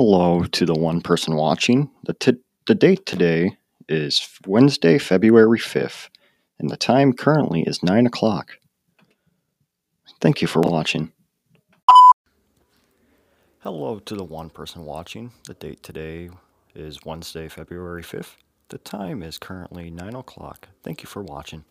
Hello to the one person watching. The, t- the date today is Wednesday, February 5th, and the time currently is 9 o'clock. Thank you for watching. Hello to the one person watching. The date today is Wednesday, February 5th. The time is currently 9 o'clock. Thank you for watching.